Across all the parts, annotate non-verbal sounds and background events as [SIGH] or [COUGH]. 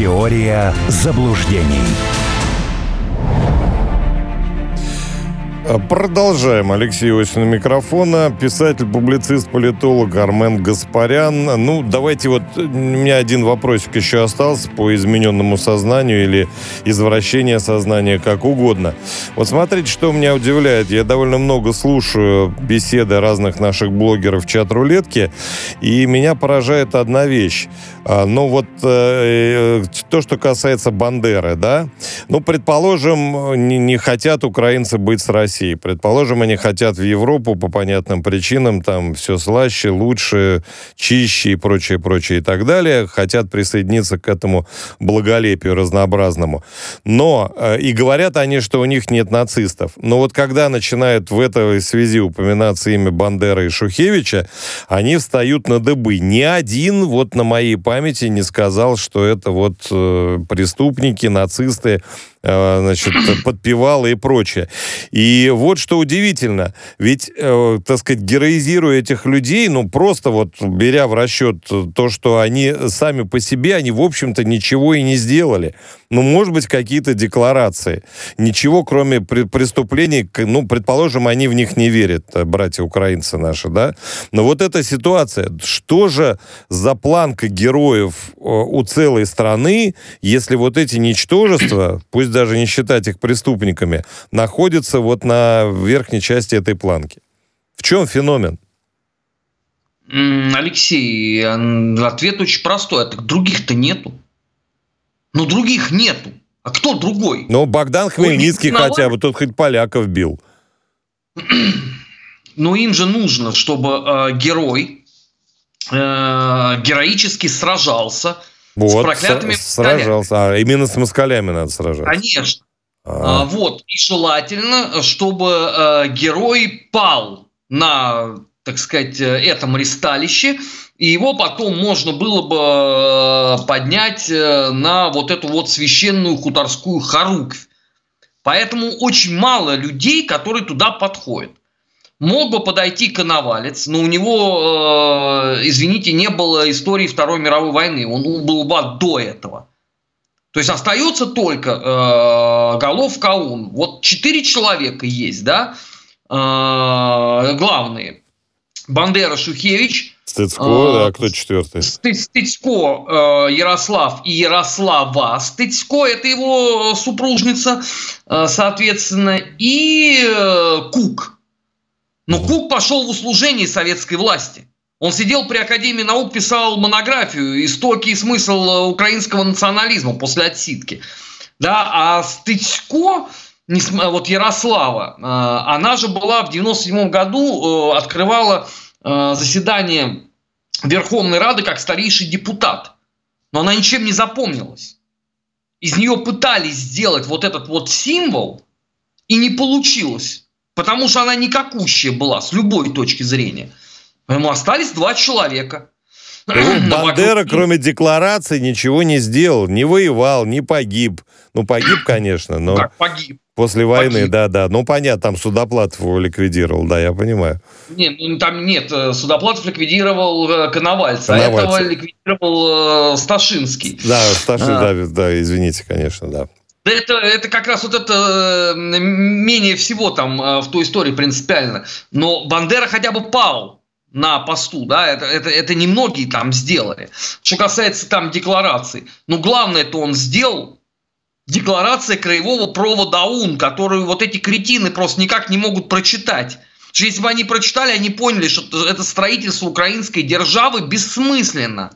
Теория заблуждений. Продолжаем. Алексей Осин микрофона. Писатель, публицист, политолог Армен Гаспарян. Ну, давайте вот... У меня один вопросик еще остался по измененному сознанию или извращение сознания, как угодно. Вот смотрите, что меня удивляет. Я довольно много слушаю беседы разных наших блогеров в чат-рулетке, и меня поражает одна вещь. А, ну, вот э, то, что касается Бандеры, да? Ну, предположим, не, не хотят украинцы быть с Россией России. Предположим, они хотят в Европу по понятным причинам, там все слаще, лучше, чище и прочее, прочее и так далее. Хотят присоединиться к этому благолепию разнообразному. Но, э, и говорят они, что у них нет нацистов. Но вот когда начинают в этой связи упоминаться имя Бандера и Шухевича, они встают на дыбы. Ни один вот на моей памяти не сказал, что это вот э, преступники, нацисты, значит, [CLEARS THROAT] подпевала и прочее. И вот что удивительно, ведь, э, так сказать, героизируя этих людей, ну, просто вот беря в расчет то, что они сами по себе, они, в общем-то, ничего и не сделали. Ну, может быть, какие-то декларации. Ничего, кроме преступлений, ну, предположим, они в них не верят, э, братья украинцы наши, да? Но вот эта ситуация, что же за планка героев э, у целой страны, если вот эти ничтожества, пусть даже не считать их преступниками, находятся вот на верхней части этой планки? В чем феномен? Алексей, ответ очень простой. А так других-то нету. Но других нету. А кто другой? Ну, Богдан Хмельницкий хотя бы, тот хоть поляков бил. [CLEARS THROAT] Но им же нужно, чтобы э, герой э, героически сражался вот, с проклятыми сражался. А, именно с москалями надо сражаться. Конечно. А. А, вот. И желательно, чтобы э, герой пал на, так сказать, э, этом ристалище и его потом можно было бы э, поднять э, на вот эту вот священную хуторскую хоруквь. Поэтому очень мало людей, которые туда подходят. Мог бы подойти коновалец, но у него, э, извините, не было истории Второй мировой войны. Он был бы до этого. То есть остается только э, голов Каун. Вот четыре человека есть, да, э, главные. Бандера Шухевич, Стыцко, а, да, кто четвертый? Стыцко э, Ярослав и Ярослава. Стыцко – это его супружница, э, соответственно, и э, Кук. Но Кук пошел в услужение советской власти. Он сидел при Академии наук, писал монографию «Истоки и смысл украинского национализма» после отсидки. Да, а Стыцко, вот Ярослава, она же была в 97 году, открывала Э, заседание Верховной Рады как старейший депутат. Но она ничем не запомнилась. Из нее пытались сделать вот этот вот символ, и не получилось. Потому что она никакущая была с любой точки зрения. Поэтому остались два человека. Ну, [CLEARS THROAT] Бандера, кроме декларации, ничего не сделал. Не воевал, не погиб. Ну, погиб, конечно, но... Так, погиб. После войны, да, да. Ну, понятно, там Судоплатов его ликвидировал, да, я понимаю. Нет, ну, там нет, э, Судоплатов ликвидировал э, Коновальца, Коновальца. а этого ликвидировал э, Сташинский. Да, Сташин, а. да, да, извините, конечно, да. Это, это как раз вот это менее всего там в той истории принципиально. Но Бандера хотя бы пал на посту, да, это, это, это немногие там сделали. Что касается там деклараций, ну, главное, это он сделал, декларация краевого провода ОУН, которую вот эти кретины просто никак не могут прочитать. Что если бы они прочитали, они поняли, что это строительство украинской державы бессмысленно.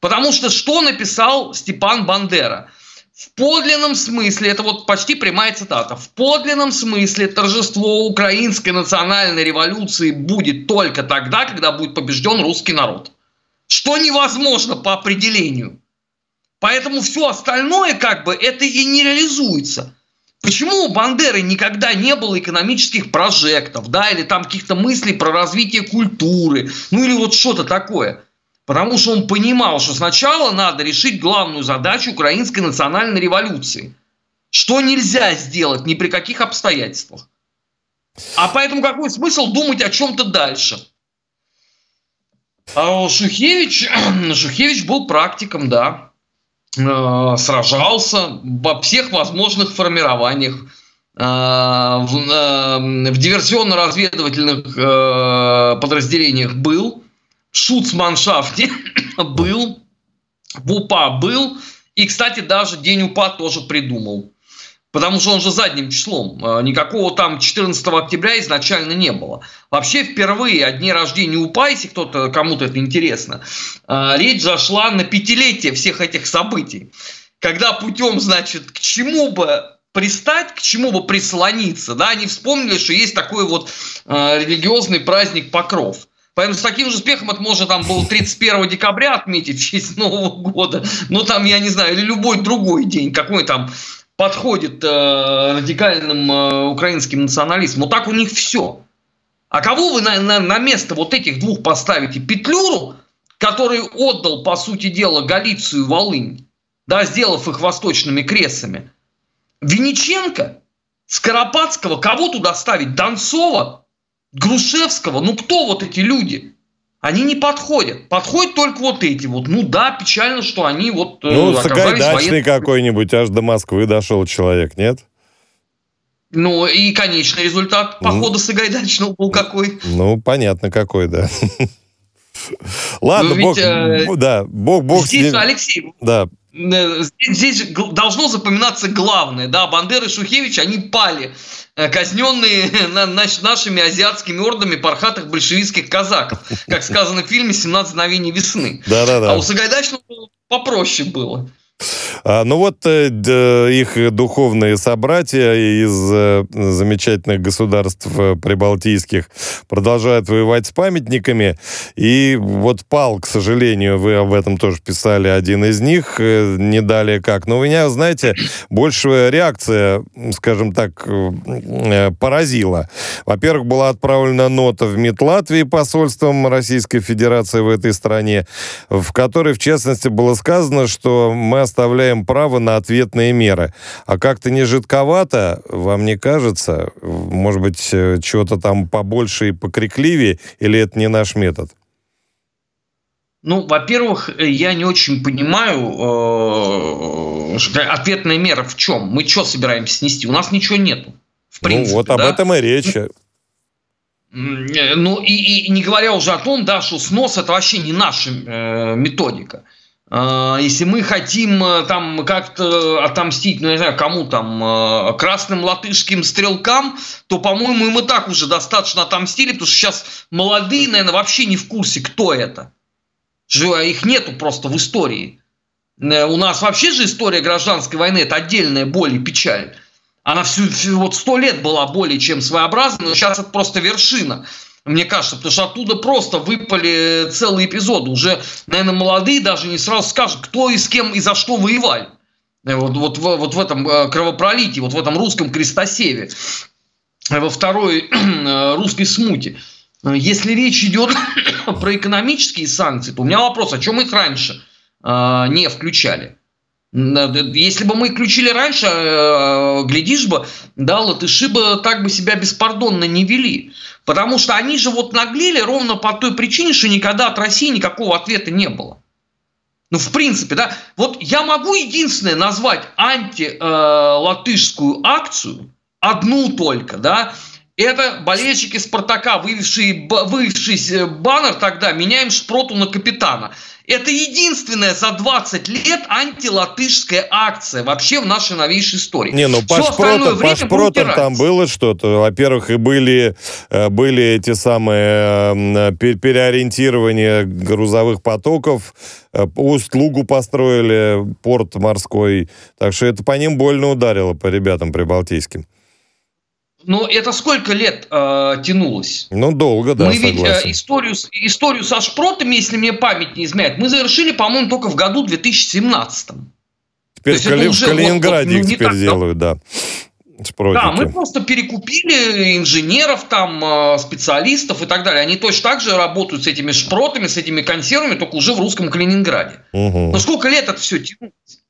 Потому что что написал Степан Бандера? В подлинном смысле, это вот почти прямая цитата, в подлинном смысле торжество украинской национальной революции будет только тогда, когда будет побежден русский народ. Что невозможно по определению. Поэтому все остальное как бы это и не реализуется. Почему у Бандеры никогда не было экономических прожектов, да, или там каких-то мыслей про развитие культуры, ну или вот что-то такое? Потому что он понимал, что сначала надо решить главную задачу украинской национальной революции. Что нельзя сделать ни при каких обстоятельствах. А поэтому какой смысл думать о чем-то дальше? А Шухевич, [CLEARS THROAT] Шухевич был практиком, да. э, сражался во всех возможных формированиях. Э, в, э, в диверсионно-разведывательных подразделениях был, шуцманшафте [COUGHS] был, в УПА был, и, кстати, даже День УПА тоже придумал. Потому что он же задним числом. Никакого там 14 октября изначально не было. Вообще впервые о дне рождения УПА, если кто-то, кому-то это интересно, речь зашла на пятилетие всех этих событий. Когда путем, значит, к чему бы пристать, к чему бы прислониться, да, они вспомнили, что есть такой вот э, религиозный праздник Покров. Поэтому с таким же успехом это можно там было 31 декабря отметить в честь Нового года, ну там, я не знаю, или любой другой день, какой там подходит э, радикальным э, украинским националистам. Вот так у них все. А кого вы на, на, на место вот этих двух поставите? Петлюру, который отдал, по сути дела, Галицию и Волынь, да, сделав их восточными кресами – Винниченко, Скоропадского, кого туда ставить? Донцова, Грушевского, ну кто вот эти люди? Они не подходят. Подходят только вот эти вот. Ну да, печально, что они вот э, Ну, Сагайдачный воен... какой-нибудь, аж до Москвы дошел человек, нет? Ну, и конечный результат похода ну, Сагайдачного был какой? Ну, понятно какой, да. Ладно, ну, бог, э, да, бог, бог здесь, Алексей, да. Э, здесь, должно запоминаться главное, да, Бандера и Шухевич, они пали, э, казненные [LAUGHS] нашими азиатскими ордами пархатых большевистских казаков, как сказано в фильме «17 мгновений весны». Да-да-да. А у Сагайдачного попроще было. А, ну вот э, их духовные собратья из э, замечательных государств э, прибалтийских продолжают воевать с памятниками. И вот пал, к сожалению, вы об этом тоже писали, один из них, не далее как. Но меня, знаете, больше реакция, скажем так, поразила. Во-первых, была отправлена нота в МИД Латвии посольством Российской Федерации в этой стране, в которой, в частности, было сказано, что мы оставляем право на ответные меры. А как-то не жидковато, вам не кажется? Может быть, э, чего-то там побольше и покрикливее, или это не наш метод? Ну, во-первых, я не очень понимаю, э, ответная мера в чем? Мы что собираемся снести? У нас ничего нету. В принципе, ну, вот об да? этом и речь. Ну, и, и не говоря уже о том, да, что снос это вообще не наша э, методика. А, если мы хотим э, там как-то отомстить, ну, я не знаю, кому там, э, красным латышским стрелкам, то, по-моему, им и так уже достаточно отомстили, потому что сейчас молодые, наверное, вообще не в курсе, кто это. Их нету просто в истории. Э, у нас вообще же история гражданской войны – это отдельная боль и печаль. Она всю, вот сто лет была более чем своеобразна, но сейчас это просто вершина мне кажется, потому что оттуда просто выпали целые эпизоды. Уже, наверное, молодые даже не сразу скажут, кто и с кем и за что воевали. Э, вот, вот, вот в этом э, кровопролитии, вот в этом русском крестосеве, э, во второй [CLEARS THROAT] русской смуте. Если речь идет [COUGHS] про экономические санкции, то у меня вопрос, а чем их раньше не включали? Если бы мы включили раньше, глядишь бы, да, латыши бы так бы себя беспардонно не вели. Потому что они же вот наглели ровно по той причине, что никогда от России никакого ответа не было. Ну, в принципе, да. Вот я могу единственное назвать антилатышскую акцию, одну только, да, это болельщики Спартака, вывевшие, вывевший баннер тогда «Меняем шпроту на капитана». Это единственная за 20 лет антилатышская акция вообще в нашей новейшей истории. Не, ну по шпротам, по шпротам там было что-то. Во-первых, и были, э, были эти самые э, переориентирования грузовых потоков. Э, Усть-Лугу построили, порт морской. Так что это по ним больно ударило, по ребятам прибалтийским. Но это сколько лет э, тянулось? Ну, долго, да, Мы ведь э, историю, историю со шпротами, если мне память не изменяет, мы завершили, по-моему, только в году 2017. Теперь в, Кали- в Калининграде вот, вот, ну, их теперь делают, да. Спротики. Да, мы просто перекупили инженеров, там, э, специалистов и так далее. Они точно так же работают с этими шпротами, с этими консервами, только уже в русском Калининграде. Угу. Но сколько лет это все тянулось?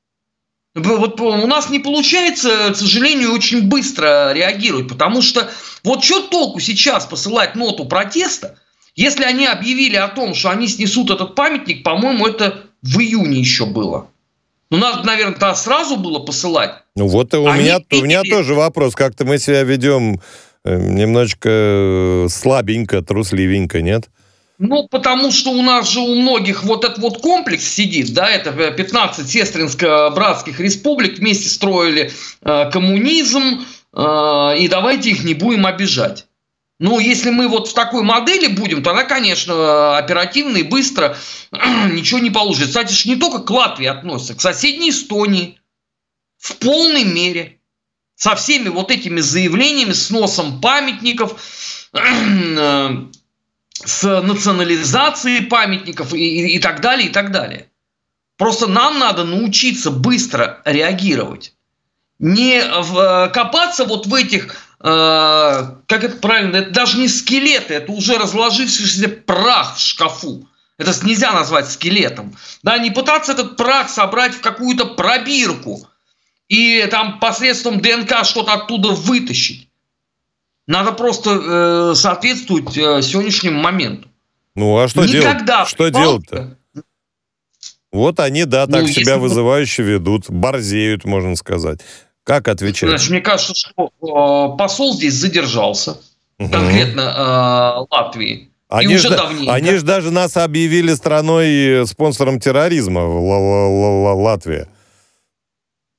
Вот у нас не получается, к сожалению, очень быстро реагировать, потому что вот что толку сейчас посылать ноту протеста, если они объявили о том, что они снесут этот памятник, по-моему, это в июне еще было. Ну, надо, наверное, тогда сразу было посылать. Ну, вот у Они меня, у меня тоже вопрос. Как-то мы себя ведем э, немножечко э, слабенько, трусливенько, нет? Ну, потому что у нас же у многих вот этот вот комплекс сидит, да, это 15 сестринско-братских республик вместе строили э, коммунизм, э, и давайте их не будем обижать. Ну, если мы вот в такой модели будем, то она, конечно, оперативно и быстро [CLEARS THROAT] ничего не получится. Кстати, же не только к Латвии относится, к соседней Эстонии в полной мере. Со всеми вот этими заявлениями, с носом памятников, [CLEARS THROAT] э, с национализацией памятников и, и, и так далее, и так далее. Просто нам надо научиться быстро реагировать. Не в, э, копаться вот в этих, э, как это правильно, это даже не скелеты, это уже разложившийся прах в шкафу. Это нельзя назвать скелетом. Да, не пытаться этот прах собрать в какую-то пробирку и там посредством ДНК что-то оттуда вытащить. Надо просто э, соответствовать э, сегодняшнему моменту. Ну, а что делать? Что делать-то? Вот они, да, так ну, себя вызывающе ведут, борзеют, можно сказать. Как отвечать? Значит, мне кажется, что э, посол здесь задержался, угу. конкретно э, Латвии. Они же они ж даже нас объявили страной спонсором терроризма в Латвии.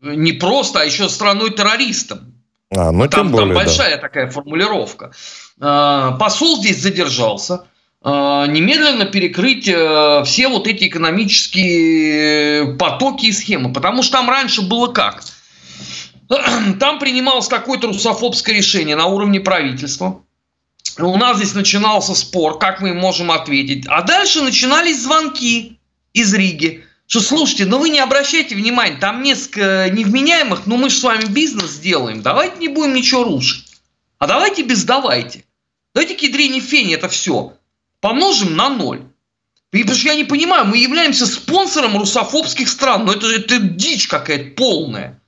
Не просто, а еще страной террористом. А, ну, там, тем более, там большая да. такая формулировка. А, посол здесь задержался. А, немедленно перекрыть э, все вот эти экономические потоки и схемы. Потому что там раньше было как? [CLEARS THROAT] Там принималось какое-то русофобское решение на уровне правительства. У нас здесь начинался спор, как мы можем ответить. А дальше начинались звонки из Риги что слушайте, ну вы не обращайте внимания, там несколько невменяемых, но мы же с вами бизнес сделаем, давайте не будем ничего рушить. А давайте без давайте. Давайте кедрени фени это все помножим на ноль. И, потому что я не понимаю, мы являемся спонсором русофобских стран, но это, это дичь какая-то полная.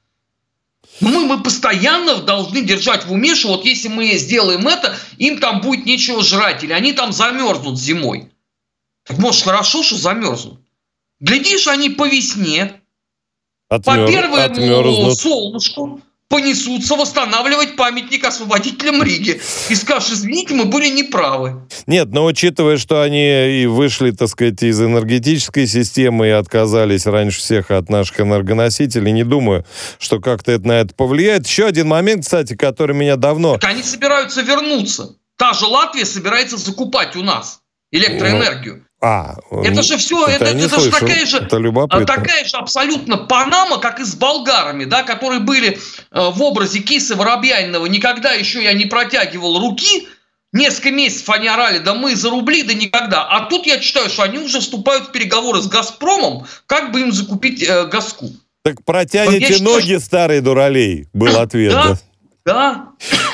Но мы, мы постоянно должны держать в уме, что вот если мы сделаем это, им там будет нечего жрать, или они там замерзнут зимой. Так может хорошо, что замерзнут. Глядишь, они по весне, Отмер... по первому отмерзнут. солнышку понесутся восстанавливать памятник освободителям Риги. И скажешь, извините, мы были неправы. Нет, но учитывая, что они и вышли, так сказать, из энергетической системы и отказались раньше всех от наших энергоносителей, не думаю, что как-то это на это повлияет. Еще один момент, кстати, который меня давно... Так они собираются вернуться. Та же Латвия собирается закупать у нас электроэнергию. А, это же все, это, это, это же такая же, это такая же абсолютно Панама, как и с болгарами, да, которые были э, в образе Кисы Воробьянинова. Никогда еще я не протягивал руки, Несколько месяцев они орали, да мы за рубли, да никогда. А тут я читаю, что они уже вступают в переговоры с «Газпромом», как бы им закупить э, газку. Так протяните ноги, считаю, старый дуралей, был ответ. Да, да? Да.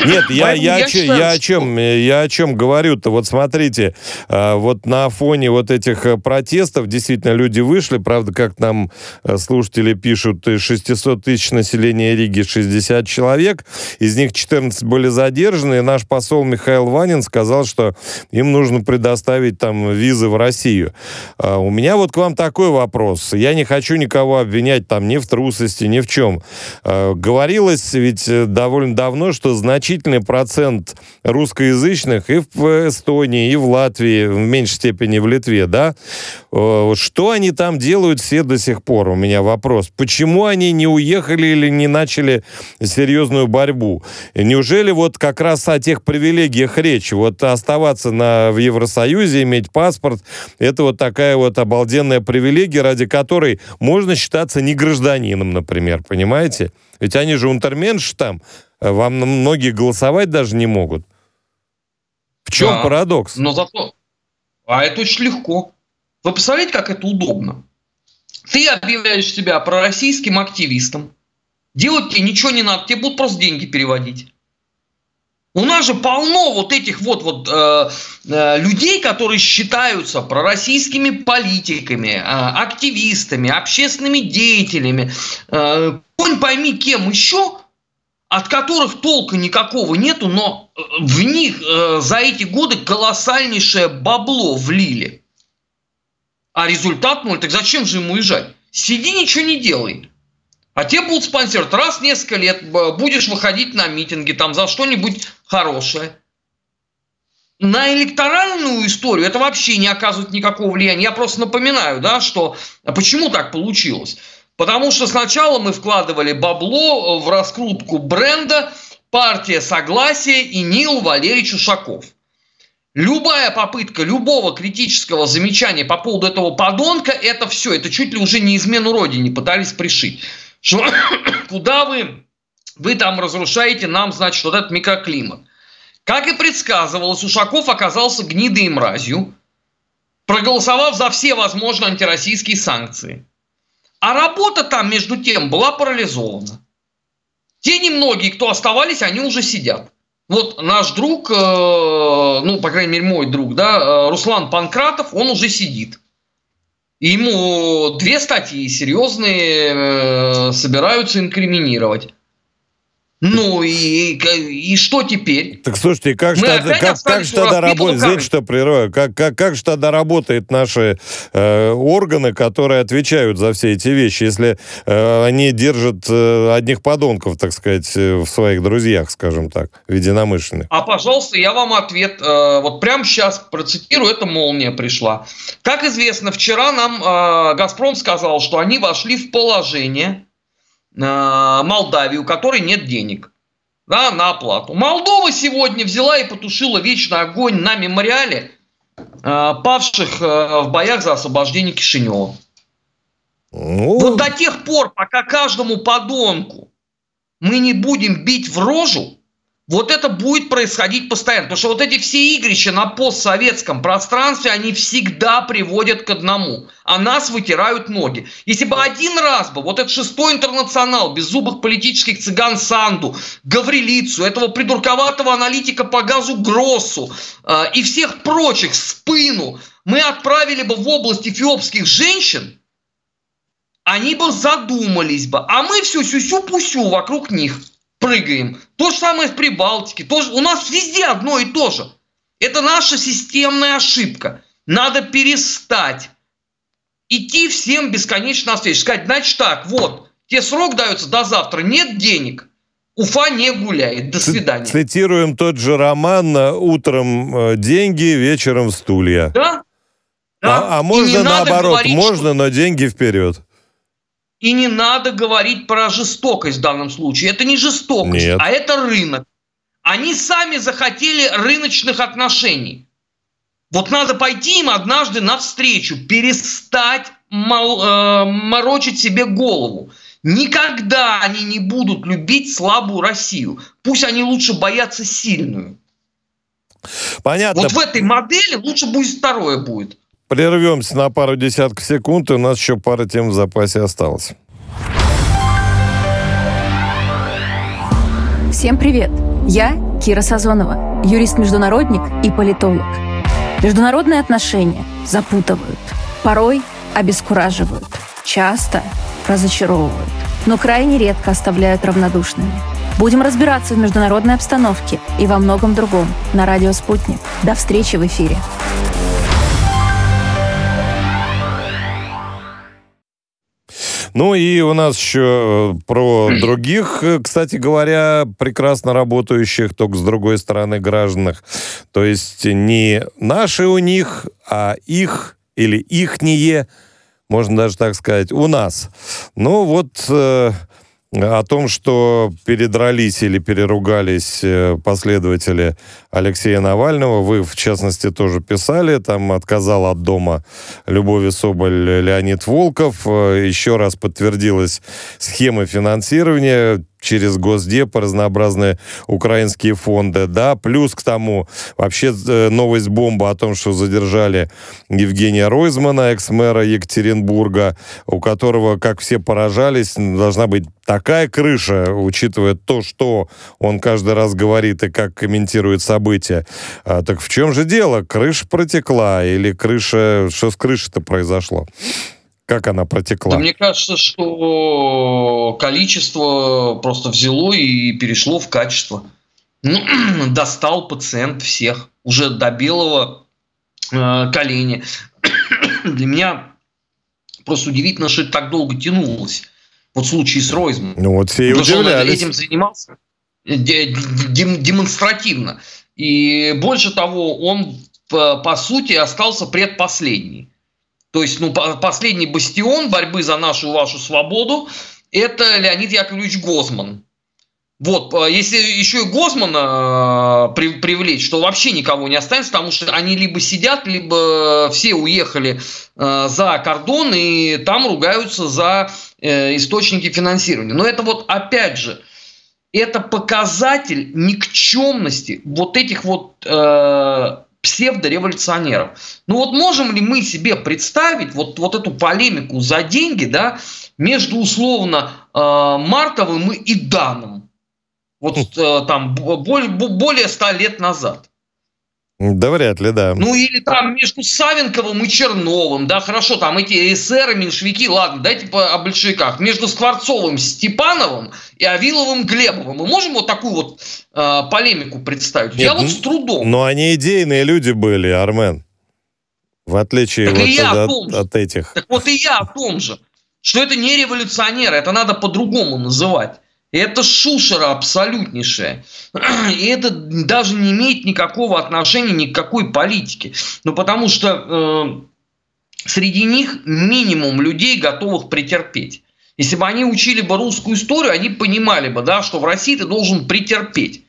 Нет, я, я, я, считаю, я, о чем, я о чем говорю-то. Вот смотрите, а, вот на фоне вот этих э, протестов действительно люди вышли. Правда, как нам э, слушатели пишут, 600 тысяч населения Риги 60 человек. Из них 14 были задержаны. И наш посол Михаил Ванин сказал, что им нужно предоставить там визы в Россию. А, у меня вот к вам такой вопрос. Я не хочу никого обвинять там ни в трусости, ни в чем. Говорилось ведь э, довольно давно, что значительный процент русскоязычных и в Эстонии, и в Латвии, в меньшей степени в Литве, да, э, что они там делают все до сих пор? У меня вопрос. Почему они не уехали или не начали серьезную борьбу? Неужели вот как раз о тех привилегиях речь? Вот оставаться на, в Евросоюзе, иметь паспорт, это вот такая вот обалденная привилегия, ради которой можно считаться не гражданином, например, понимаете? Ведь они же унтерменш там, вам многие голосовать даже не могут. В чем да, парадокс? Но зато... А это очень легко. Вы представляете, как это удобно? Ты объявляешь себя пророссийским активистом. Делать тебе ничего не надо, тебе будут просто деньги переводить. У нас же полно вот этих вот, вот э, э, людей, которые считаются пророссийскими политиками, э, активистами, общественными деятелями, э, пойми кем еще, от которых толка никакого нету, но э, в них э, за эти годы колоссальнейшее бабло влили. А результат ноль. Так зачем же ему уезжать? Сиди, ничего не делай. А те будут спонсировать. Раз в несколько лет будешь выходить на митинги там за что-нибудь хорошее. На электоральную историю это вообще не оказывает никакого влияния. Я просто напоминаю, да, что почему так получилось. Потому что сначала мы вкладывали бабло в раскрутку бренда партия Согласия и Нил Валерьевич Ушаков. Любая попытка любого критического замечания по поводу этого подонка, это все, это чуть ли уже не измену родине пытались пришить. Что, [COUGHS] куда вы, вы там разрушаете нам, значит, вот этот микроклимат. Как и предсказывалось, Ушаков оказался гнидой и мразью, проголосовав за все возможные антироссийские санкции. А работа там, между тем, была парализована. Те немногие, кто оставались, они уже сидят. Вот наш друг, э, ну, по крайней мере, мой друг, да, э, Руслан Панкратов, он уже сидит. Ему две статьи серьезные э, собираются инкриминировать. Ну и, и что теперь? Так слушайте, как же тогда, как, как же тогда работает, извините, что прерываю, как, как, как же тогда работают наши э, органы, которые отвечают за все эти вещи, если э, они держат э, одних подонков, так сказать, э, в своих друзьях, скажем так, единомышленных? А, пожалуйста, я вам ответ, э, вот прямо сейчас процитирую, эта молния пришла. Как известно, вчера нам э, «Газпром» сказал, что они вошли в положение Молдавии, у которой нет денег да, на оплату. Молдова сегодня взяла и потушила вечный огонь на мемориале э, павших э, в боях за освобождение Кишинева. Ну... Вот до тех пор, пока каждому подонку мы не будем бить в рожу, вот это будет происходить постоянно. Потому что вот эти все игрища на постсоветском пространстве, они всегда приводят к одному. А нас вытирают ноги. Если бы один раз бы вот этот шестой интернационал без зубых политических цыган Санду, Гаврилицу, этого придурковатого аналитика по газу Гроссу э, и всех прочих спину мы отправили бы в область эфиопских женщин, они бы задумались бы. А мы все сюсю-пусю вокруг них – прыгаем. То же самое в Прибалтике. То же, у нас везде одно и то же. Это наша системная ошибка. Надо перестать идти всем бесконечно навстречу. Сказать, значит так, вот, тебе срок дается до завтра, нет денег. Уфа не гуляет. До свидания. Цитируем тот же роман «Утром э, деньги, вечером стулья». Да? да. А, а можно наоборот, говорить, можно, что... но деньги вперед. И не надо говорить про жестокость в данном случае. Это не жестокость, Нет. а это рынок. Они сами захотели рыночных отношений. Вот надо пойти им однажды навстречу, перестать мол, э, морочить себе голову. Никогда они не будут любить слабую Россию. Пусть они лучше боятся сильную. Понятно. Вот в этой модели лучше будет второе будет. Прервемся на пару десятков секунд, и у нас еще пара тем в запасе осталось. Всем привет! Я Кира Сазонова, юрист-международник и политолог. Международные отношения запутывают, порой обескураживают, часто разочаровывают, но крайне редко оставляют равнодушными. Будем разбираться в международной обстановке и во многом другом на радио «Спутник». До встречи в эфире. Ну и у нас еще э, про других, э, кстати говоря, прекрасно работающих, только с другой стороны гражданах. То есть не наши у них, а их или ихние, можно даже так сказать, у нас. Ну вот э, о том, что передрались или переругались э, последователи Алексея Навального. Вы, в частности, тоже писали. Там отказал от дома Любови Соболь Леонид Волков. Э, еще раз подтвердилась схема финансирования через Госдеп, разнообразные украинские фонды, да, плюс к тому вообще э, новость бомба о том, что задержали Евгения Ройзмана, экс-мэра Екатеринбурга, у которого, как все поражались, должна быть такая крыша, учитывая то, что он каждый раз говорит и как комментирует события. А, так в чем же дело? Крыша протекла или крыша... Что с крышей-то произошло? Как она протекла? Да, мне кажется, что количество просто взяло и перешло в качество. Ну, [CLEARS THROAT] достал пациент всех уже до белого э, колени. [CLEARS THROAT] Для меня Просто удивительно, что это так долго тянулось. Вот в случае с Ройзманом. Ну вот все и Потому что он удивлялись. этим занимался дем- демонстративно. И больше того, он по, по сути остался предпоследний. То есть, ну, по- последний бастион борьбы за нашу вашу свободу – это Леонид Яковлевич Гозман. Вот, э, если еще и Гозмана э, при- привлечь, то вообще никого не останется, потому что они либо сидят, либо все уехали э, за кордон и там ругаются за источники финансирования. Но это вот опять же, это показатель никчемности вот этих вот псевдореволюционеров. Ну вот можем ли мы себе представить вот, вот эту полемику за деньги, да, между условно э, Мартовым и Даном? Вот э, там бо- боль- бо- более ста лет назад. Да вряд ли, да. Ну или там между Савенковым и Черновым, да, хорошо, там эти эсеры, меньшевики, ладно, дайте по, о большевиках. Между Скворцовым, Степановым и Авиловым, Глебовым. Мы можем вот такую вот э, полемику представить? Я Нет, вот ну, с трудом. Но они идейные люди были, Армен. В отличие Так вот и я о от, том же. от этих. Так вот и я о том же, что это не революционеры, это надо по-другому называть. Это шушера абсолютнейшая. [CLEARS THROAT] И это даже не имеет никакого отношения ни к какой политике. Ну, потому что э, среди них минимум людей, готовых претерпеть. Если бы они учили бы русскую историю, они понимали бы, да, что в России ты должен претерпеть.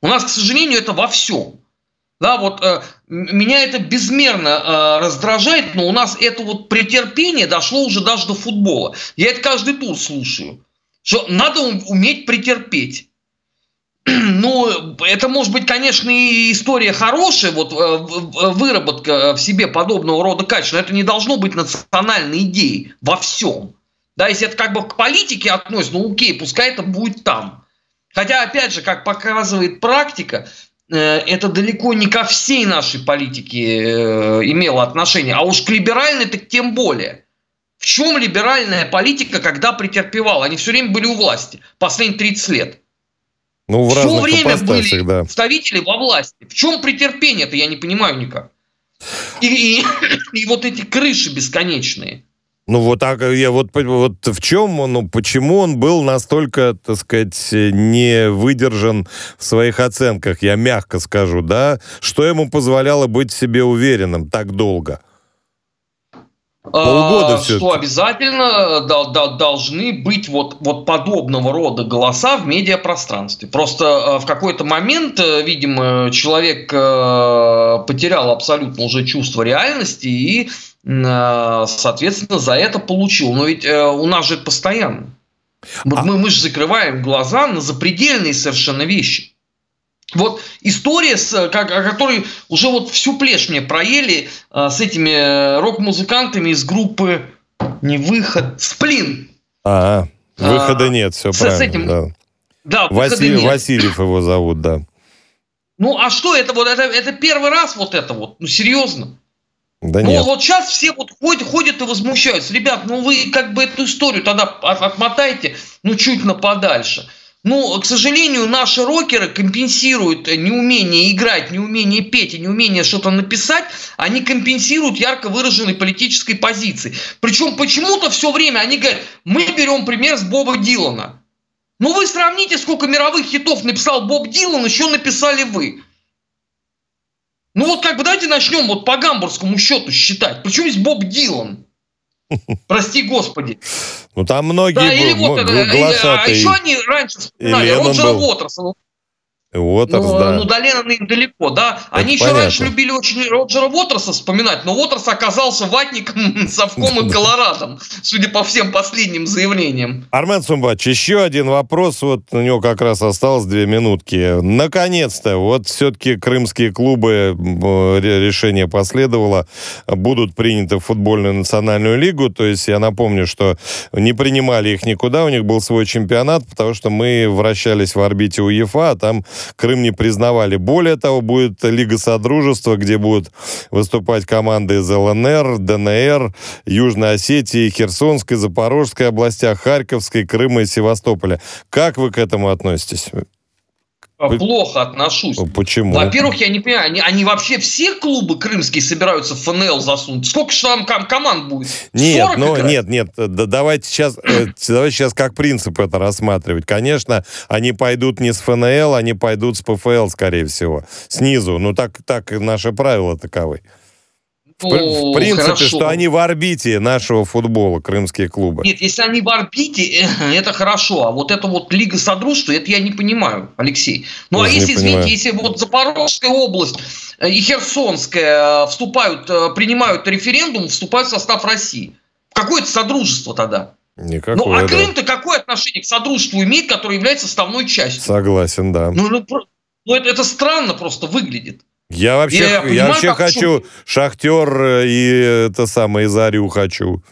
У нас, к сожалению, это во всем. Да, вот э, меня это безмерно э, раздражает, но у нас это вот претерпение дошло уже даже до футбола. Я это каждый тур слушаю. Что надо ум- уметь претерпеть. [CLEARS THROAT] Ну, это может быть, конечно, и история хорошая, вот э, выработка в себе подобного рода качеств, но это не должно быть национальной идеей во всем. Да, если это как бы к политике относится, ну окей, пускай это будет там. Хотя, опять же, как показывает практика, э, это далеко не ко всей нашей политике э, имело отношение, а уж к либеральной так тем более. В чем либеральная политика, когда претерпевала? Они все время были у власти, последние 30 лет. Ну, в Все время были да. представители во власти. В чем претерпение-то, я не понимаю никак. И, и- и вот эти крыши бесконечные. Ну, вот так, я вот, вот в чем он, ну, почему он был настолько, так сказать, не выдержан в своих оценках, я мягко скажу, да? Что ему позволяло быть себе уверенным так долго? Полгода А, всё-таки. Что обязательно дол- дол- должны быть вот, вот подобного рода голоса в медиапространстве. Просто э, в какой-то момент, э, видимо, человек э, потерял абсолютно уже чувство реальности и, э, соответственно, за это получил. Но ведь э, у нас же это постоянно. Вот А- мы, мы же закрываем глаза на запредельные совершенно вещи. Вот история, с, как- о которой уже вот всю плешь мне проели а, с этими э, рок-музыкантами из группы не выход, сплин. А, выхода А, нет, все с- с правильно. этим да. Да, Василий- нет. Васильев его зовут, да. Ну а что это вот это, это первый раз вот это вот, ну серьезно. Да ну нет. вот сейчас все вот ходят, ходят и возмущаются. Ребят, ну вы как бы эту историю тогда от- отмотайте, ну чуть на подальше. Ну, к сожалению, наши рокеры компенсируют неумение играть, неумение петь и неумение что-то написать, они компенсируют ярко выраженной политической позицией. Причем почему-то все время они говорят, мы берем пример с Боба Дилана. Ну вы сравните, сколько мировых хитов написал Боб Дилан, еще написали вы. Ну вот как бы давайте начнем вот по гамбургскому счету считать. Причем здесь Боб Дилан? Прости господи. Ну, там многие Да, или б- вот, м- э, э, а еще они раньше вспоминали Роджера был. Уотерса. Уотерс, ну, да. ну, до Леннона им далеко, да. Они еще понятно. раньше любили очень Роджера Уотерса вспоминать, но Уотерс оказался ватником, [LAUGHS] совком и [LAUGHS] колорадом, судя по всем последним заявлениям. Армен Сумбач, еще один вопрос. Вот у него как раз осталось две минутки. Наконец-то, вот все-таки крымские клубы, э, ре- решение последовало, будут приняты в футбольную национальную лигу. То есть я напомню, что не принимали их никуда, у них был свой чемпионат, потому что мы вращались в орбите УЕФА, а там Крым не признавали. Более того, будет Лига Содружества, где будут выступать команды из ЛНР, ДНР, Южной Осетии, Херсонской, Запорожской областях, Харьковской, Крыма и Севастополя. Как вы к этому относитесь? Плохо отношусь. Почему? Во-первых, я не понимаю, они, они вообще все клубы крымские собираются в ФНЛ засунуть? Сколько же там ком- команд будет? Нет, 40 ну играть? нет, нет, да, давайте сейчас, э, [CLEARS THROAT] давайте сейчас как принцип это рассматривать. Конечно, они пойдут не с ФНЛ, они пойдут с ПФЛ, скорее всего, снизу. Ну так, так наши правила таковы. В, пр- в Ну, принципе, хорошо. что они в орбите нашего футбола, крымские клубы. Нет, если они в орбите, э, это хорошо. А вот это вот Лига Содружества, это я не понимаю, Алексей. Ну, а Тоже не если, извините, понимаю. если вот Запорожская область э, и Херсонская э, вступают, принимают референдум, вступают в состав России. Какое это Содружество тогда? Никакое, ну, а да. Крым-то какое отношение к Содружеству имеет, которое является составной частью? Согласен, да. Ну, ну, ну, это, это странно просто выглядит. Я вообще, Я я, понимаю, вообще хочу Шахтер э, и это самое, и Зарю хочу.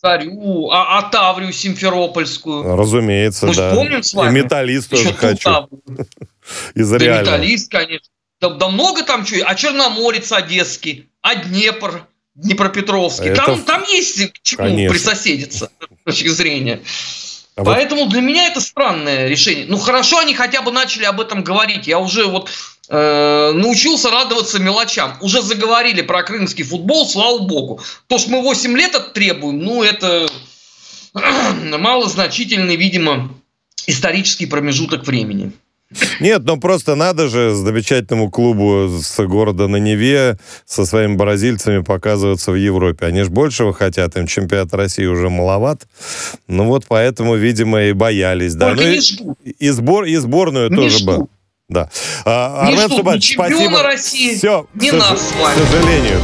Царю, а, а Таврию Симферопольскую. Разумеется, Мы да. помним с И вами. металлист Еще тоже хочу. [LAUGHS] Из Да реального. металлист, конечно. Да, да много там чего. А Черноморец Одесский, а Днепр Днепропетровский. Это Там, там есть к чему Конечно. присоседиться, с точки зрения. А вот Поэтому для меня это странное решение. Ну хорошо, они хотя бы начали об этом говорить. Я уже вот э, научился радоваться мелочам. Уже заговорили про крымский футбол, слава богу. То, что мы 8 лет это требуем, ну это [CLEARS THROAT] малозначительный, видимо, исторический промежуток времени. Нет, ну просто надо же замечательному клубу с города на Неве со своими бразильцами показываться в Европе. Они же большего хотят, им чемпионат России уже маловат. Ну вот поэтому, видимо, и боялись. Да. Ну и, и, сбор, и сборную Не тоже ждут. Да. А, Не Армен чемпиона спасибо. России, Все, ни к, нас с вами. к сожалению.